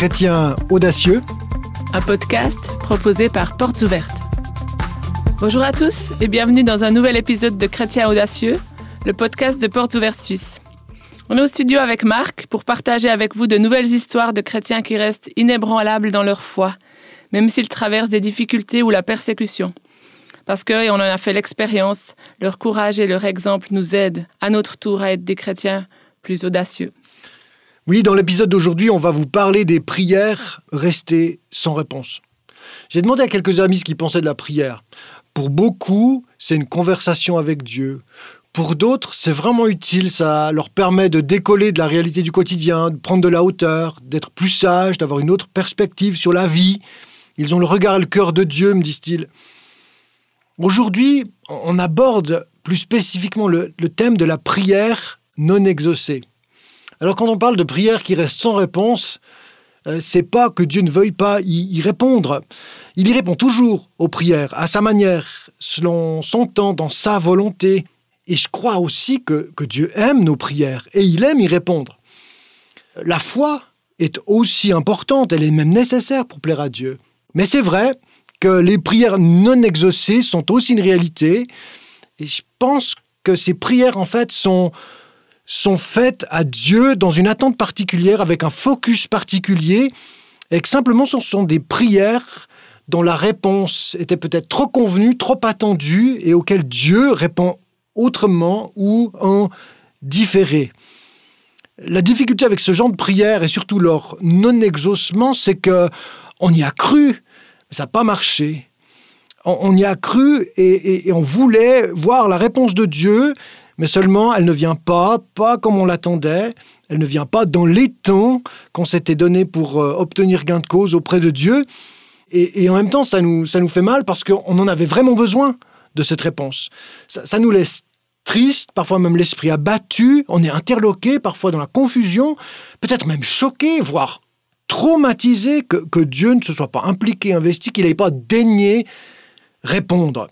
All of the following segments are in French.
Chrétien audacieux, un podcast proposé par Portes Ouvertes. Bonjour à tous et bienvenue dans un nouvel épisode de Chrétien audacieux, le podcast de Portes Ouvertes Suisse. On est au studio avec Marc pour partager avec vous de nouvelles histoires de chrétiens qui restent inébranlables dans leur foi, même s'ils traversent des difficultés ou la persécution. Parce que, et on en a fait l'expérience, leur courage et leur exemple nous aident à notre tour à être des chrétiens plus audacieux. Oui, dans l'épisode d'aujourd'hui, on va vous parler des prières restées sans réponse. J'ai demandé à quelques amis ce qu'ils pensaient de la prière. Pour beaucoup, c'est une conversation avec Dieu. Pour d'autres, c'est vraiment utile, ça leur permet de décoller de la réalité du quotidien, de prendre de la hauteur, d'être plus sage, d'avoir une autre perspective sur la vie. Ils ont le regard et le cœur de Dieu, me disent-ils. Aujourd'hui, on aborde plus spécifiquement le, le thème de la prière non exaucée. Alors quand on parle de prière qui reste sans réponse, euh, c'est pas que Dieu ne veuille pas y, répondre. Il y répond toujours aux prières, à sa manière, selon son temps, dans sa volonté. Et je crois aussi que, que Dieu aime nos prières et il aime y répondre. La foi est aussi importante, elle est même nécessaire pour plaire à Dieu. Mais c'est vrai que les prières non exaucées sont aussi une réalité. Et je pense que ces prières, en fait, sont, sont faites à Dieu dans une attente particulière, avec un focus particulier, et que simplement ce sont des prières dont la réponse était peut-être trop convenue, trop attendue, et auxquelles Dieu répond autrement ou en différé. La difficulté avec ce genre de prière et surtout leur non-exaucement, c'est que on y a cru, mais ça n'a pas marché. On, y a cru et, on voulait voir la réponse de Dieu, mais seulement elle ne vient pas, pas comme on l'attendait, elle ne vient pas dans les temps qu'on s'était donné pour euh, obtenir gain de cause auprès de Dieu. Et, en même temps, ça nous, ça nous fait mal parce qu'on en avait vraiment besoin de cette réponse. Ça, nous laisse triste, parfois même l'esprit abattu, on est interloqué, parfois dans la confusion, peut-être même choqué, voire traumatisé que, que Dieu ne se soit pas impliqué, investi, qu'il n'ait pas daigné répondre.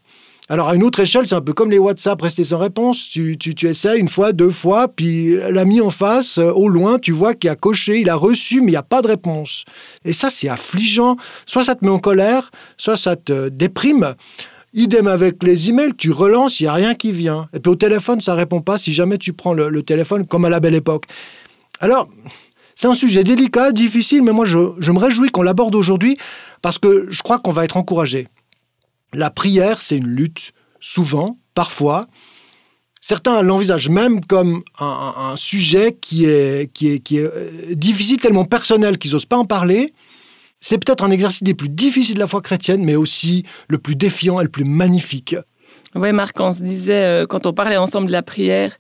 Alors à une autre échelle, c'est un peu comme les WhatsApp restés sans réponse. Tu, tu, essaies une fois, deux fois, puis l'ami en face, euh, au loin, tu vois qu'il a coché, il a reçu, mais il n'y a pas de réponse. Et ça, c'est affligeant. Soit ça te met en colère, soit ça te déprime. Idem avec les emails, tu relances, il n'y a rien qui vient. Et puis au téléphone, ça répond pas si jamais tu prends le, téléphone comme à la belle époque. Alors, c'est un sujet délicat, difficile, mais moi je, je me réjouis qu'on l'aborde aujourd'hui parce que je crois qu'on va être encouragé. La prière, c'est une lutte, souvent, parfois. Certains l'envisagent même comme un, sujet qui est, qui est, euh, difficile, tellement personnel qu'ils n'osent pas en parler. C'est peut-être un exercice des plus difficiles de la foi chrétienne, mais aussi le plus défiant et le plus magnifique. Oui, Marc, on se disait, euh, quand on parlait ensemble de la prière,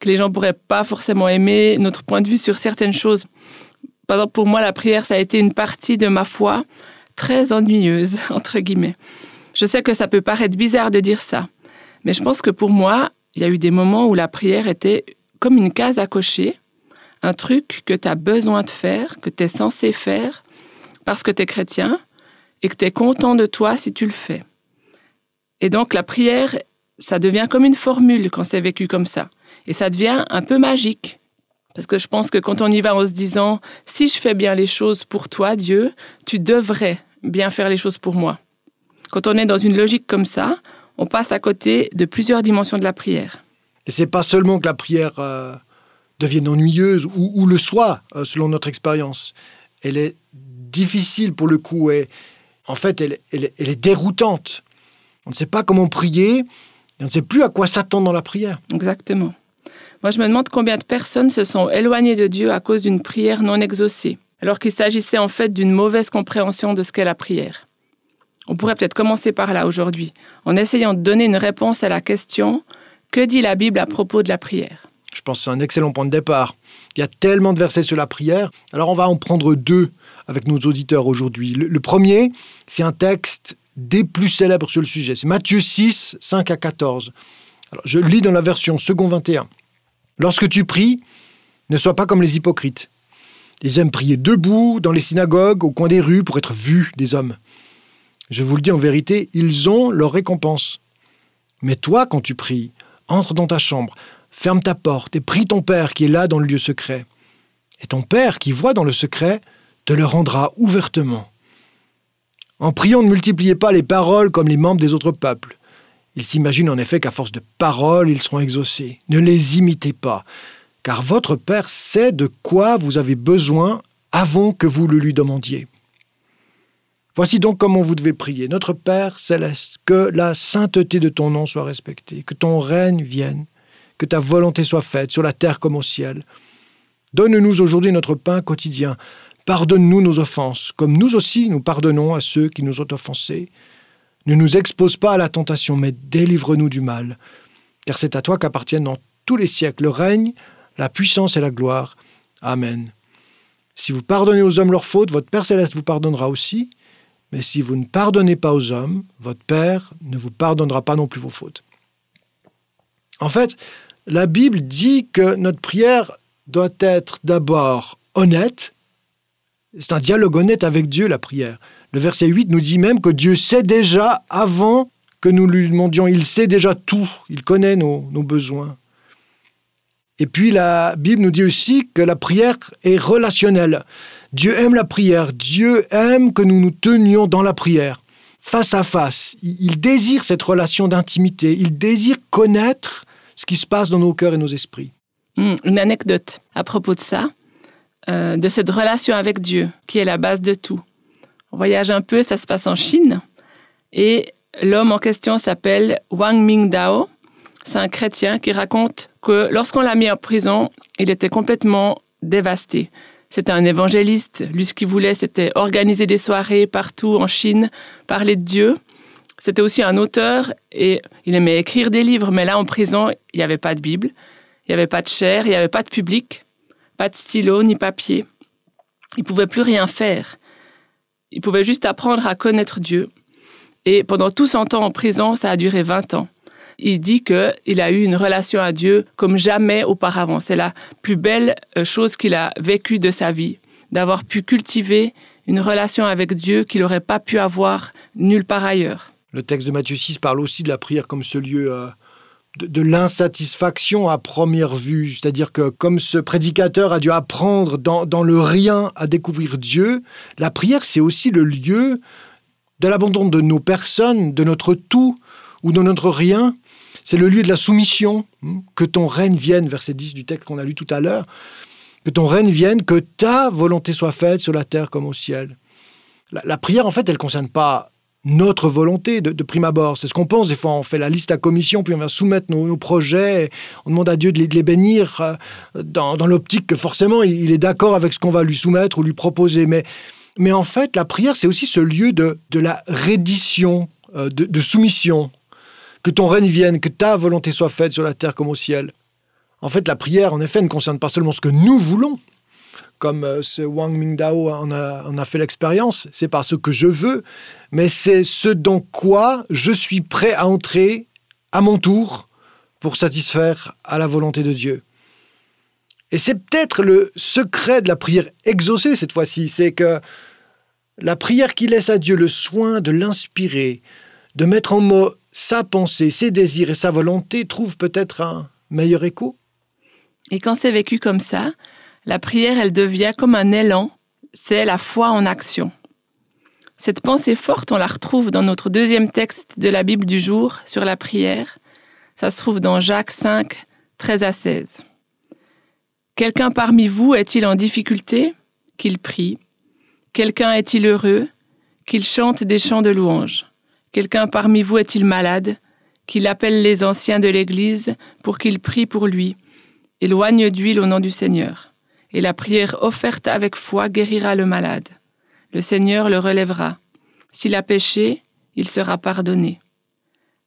que les gens pourraient pas forcément aimer notre point de vue sur certaines choses. Par exemple, pour moi, la prière, ça a été une partie de ma foi très ennuyeuse, entre guillemets. Je sais que ça peut paraître bizarre de dire ça, mais je pense que pour moi, il y a eu des moments où la prière était comme une case à cocher, un truc que tu as besoin de faire, que tu es censé faire, parce que tu es chrétien, et que tu es content de toi si tu le fais. Et donc la prière, ça devient comme une formule quand c'est vécu comme ça. Et ça devient un peu magique. Parce que je pense que quand on y va en se disant, si je fais bien les choses pour toi, Dieu, tu devrais bien faire les choses pour moi. Quand on est dans une logique comme ça, on passe à côté de plusieurs dimensions de la prière. Et c'est pas seulement que la prière euh, devienne ennuyeuse ou, le soit, euh, selon notre expérience. Elle est difficile pour le coup et en fait, elle, elle, est déroutante. On ne sait pas comment prier et on ne sait plus à quoi s'attendre dans la prière. Exactement. Moi, je me demande combien de personnes se sont éloignées de Dieu à cause d'une prière non exaucée, alors qu'il s'agissait en fait d'une mauvaise compréhension de ce qu'est la prière. On pourrait peut-être commencer par là aujourd'hui, en essayant de donner une réponse à la question que dit la Bible à propos de la prière? Je pense que c'est un excellent point de départ. Il y a tellement de versets sur la prière. Alors on va en prendre deux avec nos auditeurs aujourd'hui. Le, premier, c'est un texte des plus célèbres sur le sujet. C'est Matthieu 6, 5 à 14. Alors, je lis dans la version second 21. Lorsque tu pries, ne sois pas comme les hypocrites. Ils aiment prier debout dans les synagogues, au coin des rues, pour être vus des hommes. Je vous le dis en vérité, ils ont leur récompense. Mais toi, quand tu pries, entre dans ta chambre, ferme ta porte et prie ton Père qui est là dans le lieu secret. Et ton Père qui voit dans le secret te le rendra ouvertement. En priant, ne multipliez pas les paroles comme les membres des autres peuples. Ils s'imaginent en effet qu'à force de paroles, ils seront exaucés. Ne les imitez pas, car votre Père sait de quoi vous avez besoin avant que vous le lui demandiez. Voici donc comment vous devez prier. Notre Père céleste, que la sainteté de ton nom soit respectée, que ton règne vienne, que ta volonté soit faite sur la terre comme au ciel. Donne-nous aujourd'hui notre pain quotidien. Pardonne-nous nos offenses, comme nous aussi nous pardonnons à ceux qui nous ont offensés. Ne nous expose pas à la tentation, mais délivre-nous du mal. Car c'est à toi qu'appartiennent dans tous les siècles le règne, la puissance et la gloire. Amen. Si vous pardonnez aux hommes leurs fautes, votre Père céleste vous pardonnera aussi. Mais si vous ne pardonnez pas aux hommes, votre Père ne vous pardonnera pas non plus vos fautes. En fait, la Bible dit que notre prière doit être d'abord honnête. C'est un dialogue honnête avec Dieu, la prière. Le verset 8 nous dit même que Dieu sait déjà avant que nous lui demandions, il sait déjà tout, il connaît nos, nos besoins. Et puis la Bible nous dit aussi que la prière est relationnelle. Dieu aime la prière, Dieu aime que nous nous tenions dans la prière, face à face. Il désire cette relation d'intimité, il désire connaître ce qui se passe dans nos cœurs et nos esprits. Hmm, une anecdote à propos de ça, euh, de cette relation avec Dieu, qui est la base de tout. On voyage un peu, ça se passe en Chine, et l'homme en question s'appelle Wang Mingdao. C'est un chrétien qui raconte que lorsqu'on l'a mis en prison, il était complètement dévasté. C'était un évangéliste. Lui, ce qu'il voulait, c'était organiser des soirées partout en Chine, parler de Dieu. C'était aussi un auteur et il aimait écrire des livres, mais là, en prison, il n'y avait pas de Bible, il n'y avait pas de chair, il n'y avait pas de public, pas de stylo ni papier. Il pouvait plus rien faire. Il pouvait juste apprendre à connaître Dieu. Et pendant tout son temps en prison, ça a duré 20 ans il dit qu'il a eu une relation à Dieu comme jamais auparavant. C'est la plus belle euh, chose qu'il a vécue de sa vie, d'avoir pu cultiver une relation avec Dieu qu'il n'aurait pas pu avoir nulle part ailleurs. Le texte de Matthieu 6 parle aussi de la prière comme ce lieu euh, de, l'insatisfaction à première vue. C'est-à-dire que comme ce prédicateur a dû apprendre dans, dans le rien à découvrir Dieu, la prière, c'est aussi le lieu de l'abandon de nos personnes, de notre tout ou de notre rien, c'est le lieu de la soumission. Hmm, que ton règne vienne, verset 10 du texte qu'on a lu tout à l'heure. Que ton règne vienne, que ta volonté soit faite sur la terre comme au ciel. La, prière, en fait, elle ne concerne pas notre volonté de, prime abord. C'est ce qu'on pense. Des fois, on fait la liste à commission, puis on va soumettre nos, projets. On demande à Dieu de les, bénir euh, dans, l'optique que forcément, il, est d'accord avec ce qu'on va lui soumettre ou lui proposer. Mais, mais en fait, la prière, c'est aussi ce lieu de, de la reddition, euh, de soumission, que ton règne vienne, que ta volonté soit faite sur la terre comme au ciel. En fait, la prière, en effet, ne concerne pas seulement ce que nous voulons, comme euh, ce Wang Mingdao en a, en a fait l'expérience, c'est pas ce que je veux, mais c'est ce dans quoi je suis prêt à entrer à mon tour pour satisfaire à la volonté de Dieu. Et c'est peut-être le secret de la prière exaucée cette fois-ci, c'est que la prière qui laisse à Dieu le soin de l'inspirer, de mettre en mots sa pensée, ses désirs et sa volonté trouvent peut-être un meilleur écho? Et quand c'est vécu comme ça, la prière, elle devient comme un élan, c'est la foi en action. Cette pensée forte, on la retrouve dans notre deuxième texte de la Bible du jour sur la prière. Ça se trouve dans Jacques 5, 13 à 16. Quelqu'un parmi vous est-il en difficulté? Qu'il prie. Quelqu'un est-il heureux? Qu'il chante des chants de louange. Quelqu'un parmi vous est-il malade Qu'il appelle les anciens de l'Église pour qu'ils prient pour lui. Éloigne d'huile au nom du Seigneur. Et la prière offerte avec foi guérira le malade. Le Seigneur le relèvera. S'il a péché, il sera pardonné.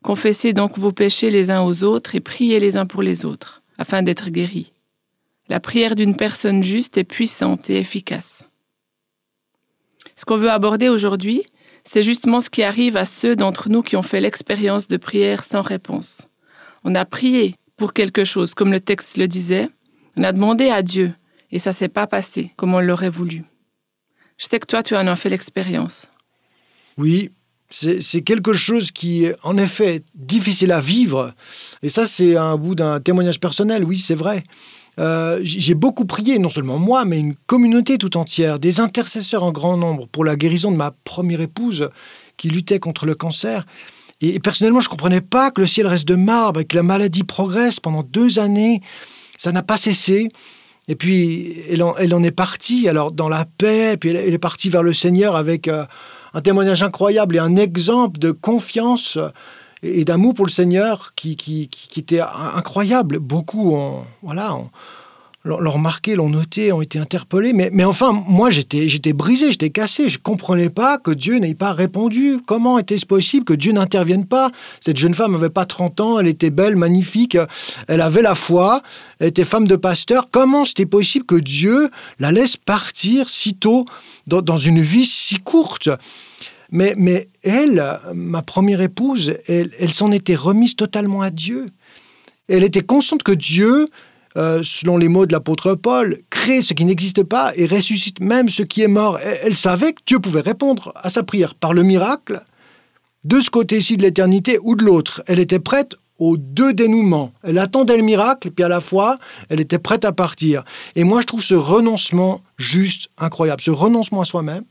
Confessez donc vos péchés les uns aux autres et priez les uns pour les autres, afin d'être guéris. La prière d'une personne juste est puissante et efficace. Ce qu'on veut aborder aujourd'hui, c'est justement ce qui arrive à ceux d'entre nous qui ont fait l'expérience de prière sans réponse. On a prié pour quelque chose, comme le texte le disait, on a demandé à Dieu, et ça s'est pas passé comme on l'aurait voulu. Je sais que toi, tu en as fait l'expérience. Oui, c'est quelque chose qui est en effet difficile à vivre. Et ça, c'est un bout d'un témoignage personnel, oui, c'est vrai. Euh, j'ai beaucoup prié, non seulement moi, mais une communauté tout entière, des intercesseurs en grand nombre pour la guérison de ma première épouse qui luttait contre le cancer. Et, personnellement, je ne comprenais pas que le ciel reste de marbre et que la maladie progresse pendant deux années. Ça n'a pas cessé. Et puis, elle en, est partie, alors dans la paix, puis elle, est partie vers le Seigneur avec euh, un témoignage incroyable et un exemple de confiance et, d'amour pour le Seigneur qui, qui, qui, était incroyable. Beaucoup ont, voilà, l'ont remarqué, l'ont noté, ont été interpellés. Mais, mais enfin, moi, j'étais, j'étais brisé, j'étais cassé. Je ne comprenais pas que Dieu n'ait pas répondu. Comment était-ce possible que Dieu n'intervienne pas? Cette jeune femme n'avait pas 30 ans, elle était belle, magnifique, elle avait la foi, elle était femme de pasteur. Comment c'était possible que Dieu la laisse partir si tôt dans, dans une vie si courte? Mais, elle, ma première épouse, elle, elle s'en était remise totalement à Dieu. Elle était consciente que Dieu, euh, selon les mots de l'apôtre Paul, crée ce qui n'existe pas et ressuscite même ce qui est mort. Elle, savait que Dieu pouvait répondre à sa prière par le miracle, de ce côté-ci de l'éternité ou de l'autre. Elle était prête aux deux dénouements. Elle attendait le miracle, puis à la fois, elle était prête à partir. Et moi, je trouve ce renoncement juste incroyable, ce renoncement à soi-même,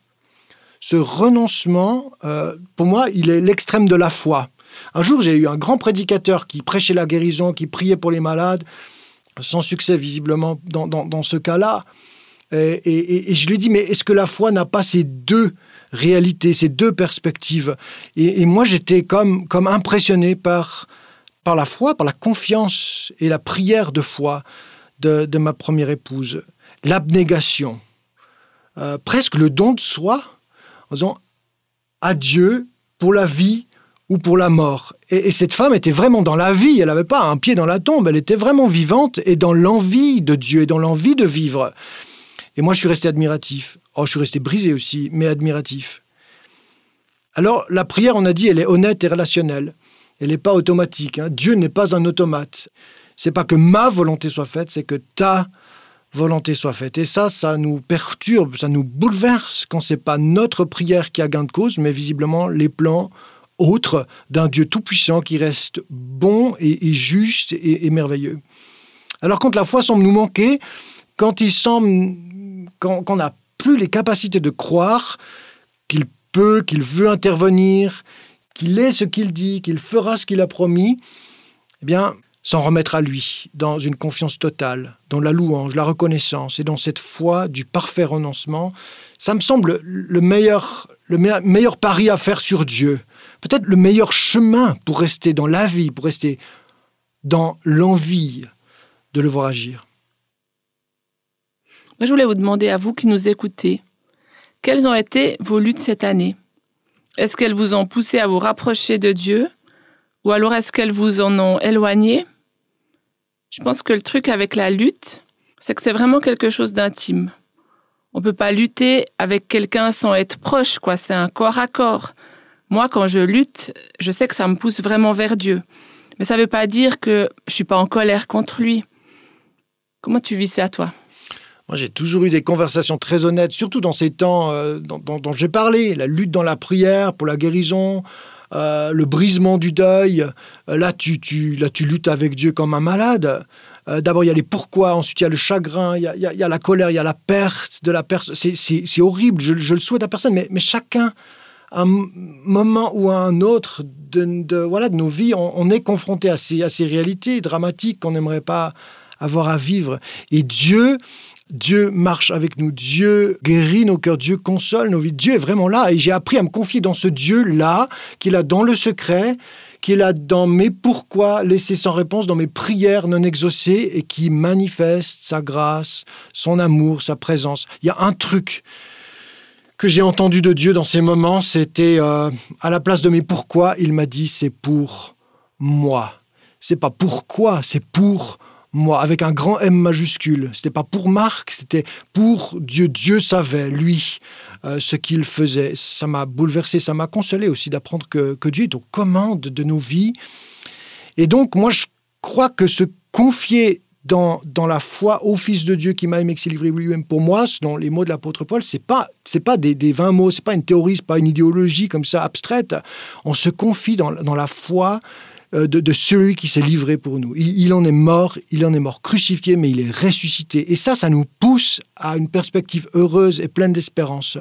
ce renoncement, euh, pour moi, il est l'extrême de la foi. Un jour, j'ai eu un grand prédicateur qui prêchait la guérison, qui priait pour les malades, sans succès visiblement dans, ce cas-là. Et, je lui ai dit, mais est-ce que la foi n'a pas ces deux réalités, ces deux perspectives? Et, moi, j'étais comme, impressionné par, par la foi, par la confiance et la prière de foi de, ma première épouse. L'abnégation, euh, presque le don de soi en disant adieu pour la vie ou pour la mort. Et, cette femme était vraiment dans la vie, elle n'avait pas un pied dans la tombe, elle était vraiment vivante et dans l'envie de Dieu et dans l'envie de vivre. Et moi, je suis resté admiratif. Oh, je suis resté brisé aussi, mais admiratif. Alors, la prière, on a dit, elle est honnête et relationnelle. Elle n'est pas automatique. Hein. Dieu n'est pas un automate. C'est pas que ma volonté soit faite, c'est que ta volonté soit faite. Et ça, ça nous perturbe, ça nous bouleverse quand c'est pas notre prière qui a gain de cause, mais visiblement les plans autres d'un Dieu tout-puissant qui reste bon et, juste et, merveilleux. Alors quand la foi semble nous manquer, quand il semble qu'on n'a plus les capacités de croire qu'il peut, qu'il veut intervenir, qu'il est ce qu'il dit, qu'il fera ce qu'il a promis, eh bien, s'en remettre à lui, dans une confiance totale, dans la louange, la reconnaissance et dans cette foi du parfait renoncement, ça me semble le meilleur, le meilleur pari à faire sur Dieu. Peut-être le meilleur chemin pour rester dans la vie, pour rester dans l'envie de le voir agir. Moi, je voulais vous demander à vous qui nous écoutez, quelles ont été vos luttes cette année? Est-ce qu'elles vous ont poussé à vous rapprocher de Dieu? Ou alors est-ce qu'elles vous en ont éloigné? Je pense que le truc avec la lutte, c'est que c'est vraiment quelque chose d'intime. On peut pas lutter avec quelqu'un sans être proche, quoi. C'est un corps à corps. Moi, quand je lutte, je sais que ça me pousse vraiment vers Dieu. Mais ça ne veut pas dire que je suis pas en colère contre lui. Comment tu vis ça, toi? Moi, j'ai toujours eu des conversations très honnêtes, surtout dans ces temps euh, dont j'ai parlé, la lutte dans la prière pour la guérison, euh, le brisement du deuil. Euh, là tu, tu, là, tu luttes avec Dieu comme un malade. Euh, d'abord, il y a les pourquoi, ensuite, il y a le chagrin, il y a, il y a la colère, il y a la perte de la personne. C'est horrible, je, je, le souhaite à personne, mais, mais chacun, à un moment ou à un autre de, de voilà, de nos vies, on, on est confronté à ces, à ces réalités dramatiques qu'on n'aimerait pas avoir à vivre. Et Dieu, Dieu marche avec nous, Dieu guérit nos cœurs, Dieu console nos vies. Dieu est vraiment là et j'ai appris à me confier dans ce Dieu-là, qu'il a dans le secret, qu'il a dans mes pourquoi laissés sans réponse, dans mes prières non exaucées et qui manifeste sa grâce, son amour, sa présence. Il y a un truc que j'ai entendu de Dieu dans ces moments, c'était euh, à la place de mes pourquoi, il m'a dit c'est pour moi. C'est pas pourquoi, c'est pour moi, avec un grand M majuscule. C'était pas pour Marc, c'était pour Dieu. Dieu savait, lui, euh, ce qu'il faisait. Ça m'a bouleversé, ça m'a consolé aussi d'apprendre que, Dieu est aux commandes de nos vies. Et donc, moi, je crois que se confier dans, dans la foi au Fils de Dieu qui m'a aimé, qui lui-même pour moi, selon les mots de l'apôtre Paul, c'est pas c'est pas des, des 20 mots, c'est pas une théorie, c'est pas une idéologie comme ça abstraite. On se confie dans, dans la foi euh, de, celui qui s'est livré pour nous. Il, en est mort, il en est mort crucifié, mais il est ressuscité. Et ça, ça nous pousse à une perspective heureuse et pleine d'espérance.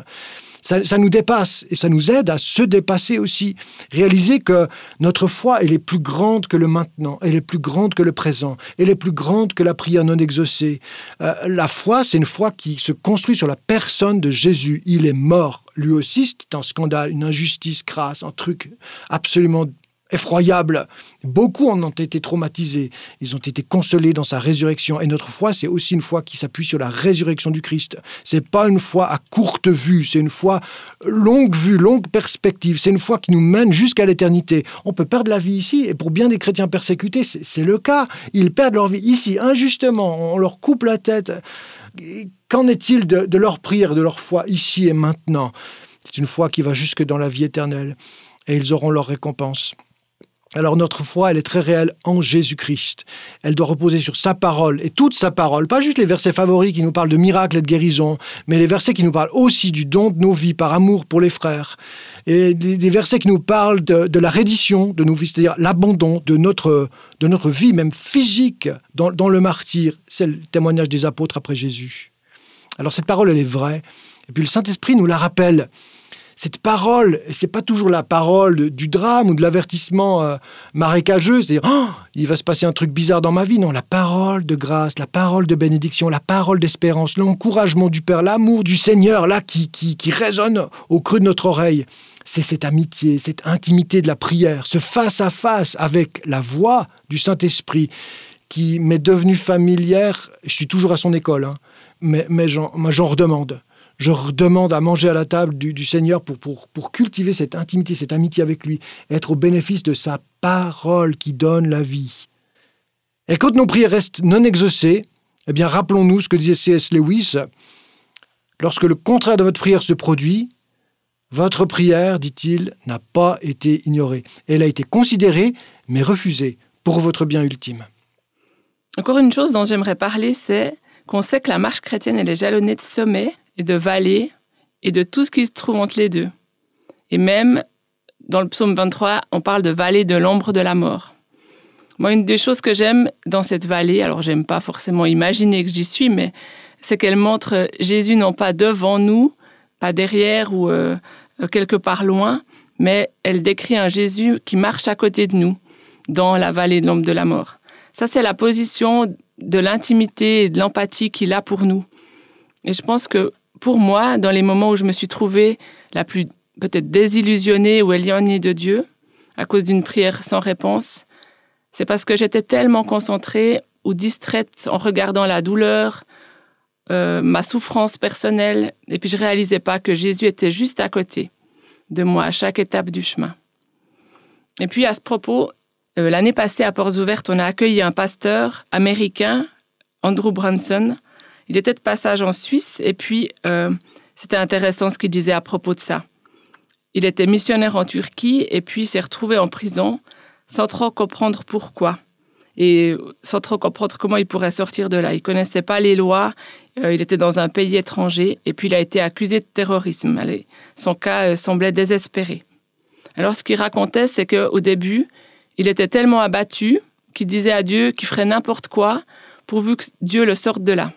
Ça, nous dépasse et ça nous aide à se dépasser aussi. Réaliser que notre foi, elle est plus grande que le maintenant, elle est plus grande que le présent, elle est plus grande que la prière non exaucée. Euh, la foi, c'est une foi qui se construit sur la personne de Jésus. Il est mort. Lui aussi, c'est un scandale, une injustice crasse, un truc absolument effroyable. Beaucoup en ont été traumatisés. Ils ont été consolés dans sa résurrection. Et notre foi, c'est aussi une foi qui s'appuie sur la résurrection du Christ. C'est pas une foi à courte vue, c'est une foi longue vue, longue perspective. C'est une foi qui nous mène jusqu'à l'éternité. On peut perdre la vie ici, et pour bien des chrétiens persécutés, c'est le cas. Ils perdent leur vie ici, injustement. On leur coupe la tête. Qu'en est-il de, de leur prière, de leur foi ici et maintenant? C'est une foi qui va jusque dans la vie éternelle. Et ils auront leur récompense. Alors notre foi, elle est très réelle en Jésus-Christ. Elle doit reposer sur sa parole et toute sa parole, pas juste les versets favoris qui nous parlent de miracles et de guérison, mais les versets qui nous parlent aussi du don de nos vies par amour pour les frères. Et des, versets qui nous parlent de, la reddition de nos vies, c'est-à-dire l'abandon de notre, de notre vie, même physique, dans, dans le martyr. C'est le témoignage des apôtres après Jésus. Alors cette parole, elle est vraie. Et puis le Saint-Esprit nous la rappelle cette parole, c'est pas toujours la parole du drame ou de l'avertissement euh, marécageux, c'est-à-dire oh, il va se passer un truc bizarre dans ma vie. Non, la parole de grâce, la parole de bénédiction, la parole d'espérance, l'encouragement du Père, l'amour du Seigneur, là, qui, qui, qui résonne au creux de notre oreille. C'est cette amitié, cette intimité de la prière, ce face à face avec la voix du Saint-Esprit qui m'est devenue familière. Je suis toujours à son école, hein, mais, mais j'en redemande je redemande à manger à la table du, Seigneur pour, pour, pour, cultiver cette intimité, cette amitié avec lui, être au bénéfice de sa parole qui donne la vie. Et quand nos prières restent non exaucées, eh bien rappelons-nous ce que disait C.S. Lewis, lorsque le contraire de votre prière se produit, votre prière, dit-il, n'a pas été ignorée. Elle a été considérée, mais refusée pour votre bien ultime. Encore une chose dont j'aimerais parler, c'est qu'on sait que la marche chrétienne, elle est jalonnée de sommets de vallées et de tout ce qui se trouve entre les deux. Et même dans le psaume 23, on parle de vallée de l'ombre de la mort. Moi, une des choses que j'aime dans cette vallée, alors j'aime pas forcément imaginer que j'y suis, mais c'est qu'elle montre Jésus non pas devant nous, pas derrière ou euh, quelque part loin, mais elle décrit un Jésus qui marche à côté de nous dans la vallée de l'ombre de la mort. Ça, c'est la position de l'intimité et de l'empathie qu'il a pour nous. Et je pense que pour moi, dans les moments où je me suis trouvée la plus peut-être désillusionnée ou éloignée de Dieu, à cause d'une prière sans réponse, c'est parce que j'étais tellement concentrée ou distraite en regardant la douleur, euh, ma souffrance personnelle, et puis je réalisais pas que Jésus était juste à côté de moi à chaque étape du chemin. Et puis à ce propos, euh, l'année passée à Portes Ouvertes, on a accueilli un pasteur américain, Andrew Brunson, il était de passage en Suisse et puis euh, c'était intéressant ce qu'il disait à propos de ça. Il était missionnaire en Turquie et puis s'est retrouvé en prison sans trop comprendre pourquoi et sans trop comprendre comment il pourrait sortir de là. Il connaissait pas les lois, euh, il était dans un pays étranger et puis il a été accusé de terrorisme. son cas euh, semblait désespéré. Alors ce qu'il racontait, c'est qu'au début, il était tellement abattu qu'il disait à Dieu qu'il ferait n'importe quoi pourvu que Dieu le sorte de là.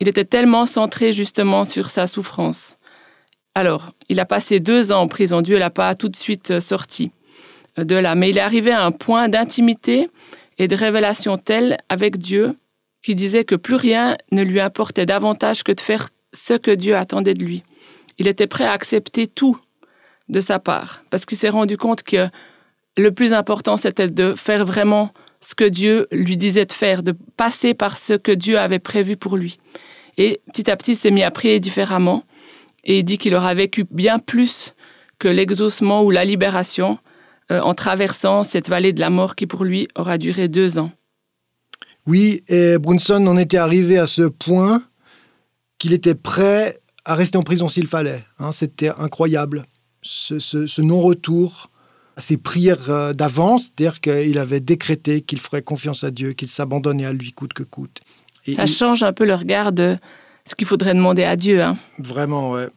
Il était tellement centré justement sur sa souffrance. Alors, il a passé deux ans en prison. Dieu l'a pas tout de suite euh, sorti euh, de là, mais il est arrivé à un point d'intimité et de révélation tel avec Dieu qu'il disait que plus rien ne lui importait davantage que de faire ce que Dieu attendait de lui. Il était prêt à accepter tout de sa part, parce qu'il s'est rendu compte que le plus important, c'était de faire vraiment ce que Dieu lui disait de faire, de passer par ce que Dieu avait prévu pour lui. Et petit à petit, il s'est mis à prier différemment. Et il dit qu'il aura vécu bien plus que l'exaucement ou la libération euh, en traversant cette vallée de la mort qui pour lui aura duré deux ans. Oui, et Brunson en était arrivé à ce point qu'il était prêt à rester en prison s'il fallait. Hein. C'était incroyable, ce, non-retour à ses prières euh, d'avance, c'est-à-dire qu'il avait décrété qu'il ferait confiance à Dieu, qu'il s'abandonnait à lui coûte que coûte ça change un peu le regard de ce qu'il faudrait demander à Dieu. Hein. Vraiment, ouais.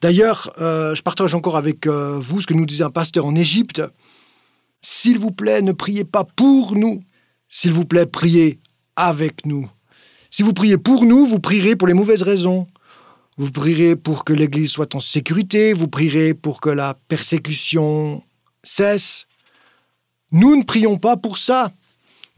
D'ailleurs, euh, je partage encore avec euh, vous ce que nous disait un pasteur en Égypte. S'il vous plaît, ne priez pas pour nous. S'il vous plaît, priez avec nous. Si vous priez pour nous, vous prierez pour les mauvaises raisons. Vous prierez pour que l'Église soit en sécurité, vous prierez pour que la persécution cesse. Nous ne prions pas pour ça.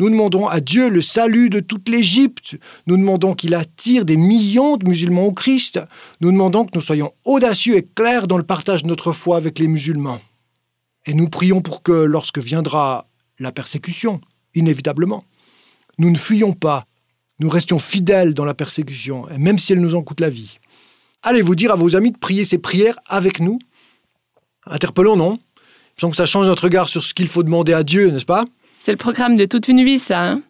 Nous demandons à Dieu le salut de toute l'Égypte. Nous demandons qu'il attire des millions de musulmans au Christ. Nous demandons que nous soyons audacieux et clairs dans le partage de notre foi avec les musulmans. Et nous prions pour que lorsque viendra la persécution, inévitablement, nous ne fuyions pas, nous restions fidèles dans la persécution, et même si elle nous en coûte la vie. Allez vous dire à vos amis de prier ces prières avec nous? Interpellons, non? Sans que ça change notre regard sur ce qu'il faut demander à Dieu, n'est-ce pas? C'est le programme de toute une vie, ça. Hein.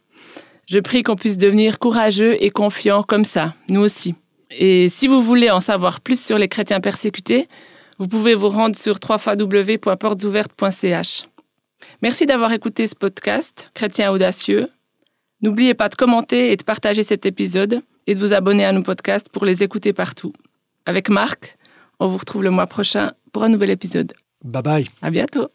je prie qu'on puisse devenir courageux et confiant comme ça, nous aussi. Et si vous voulez en savoir plus sur les chrétiens persécutés, vous pouvez vous rendre sur www.portesouvertes.ch. Merci d'avoir écouté ce podcast, Chrétien audacieux. N'oubliez pas de commenter et de partager cet épisode et de vous abonner à nos podcasts pour les écouter partout. Avec Marc, on vous retrouve le mois prochain pour un nouvel épisode. Bye bye. À bientôt.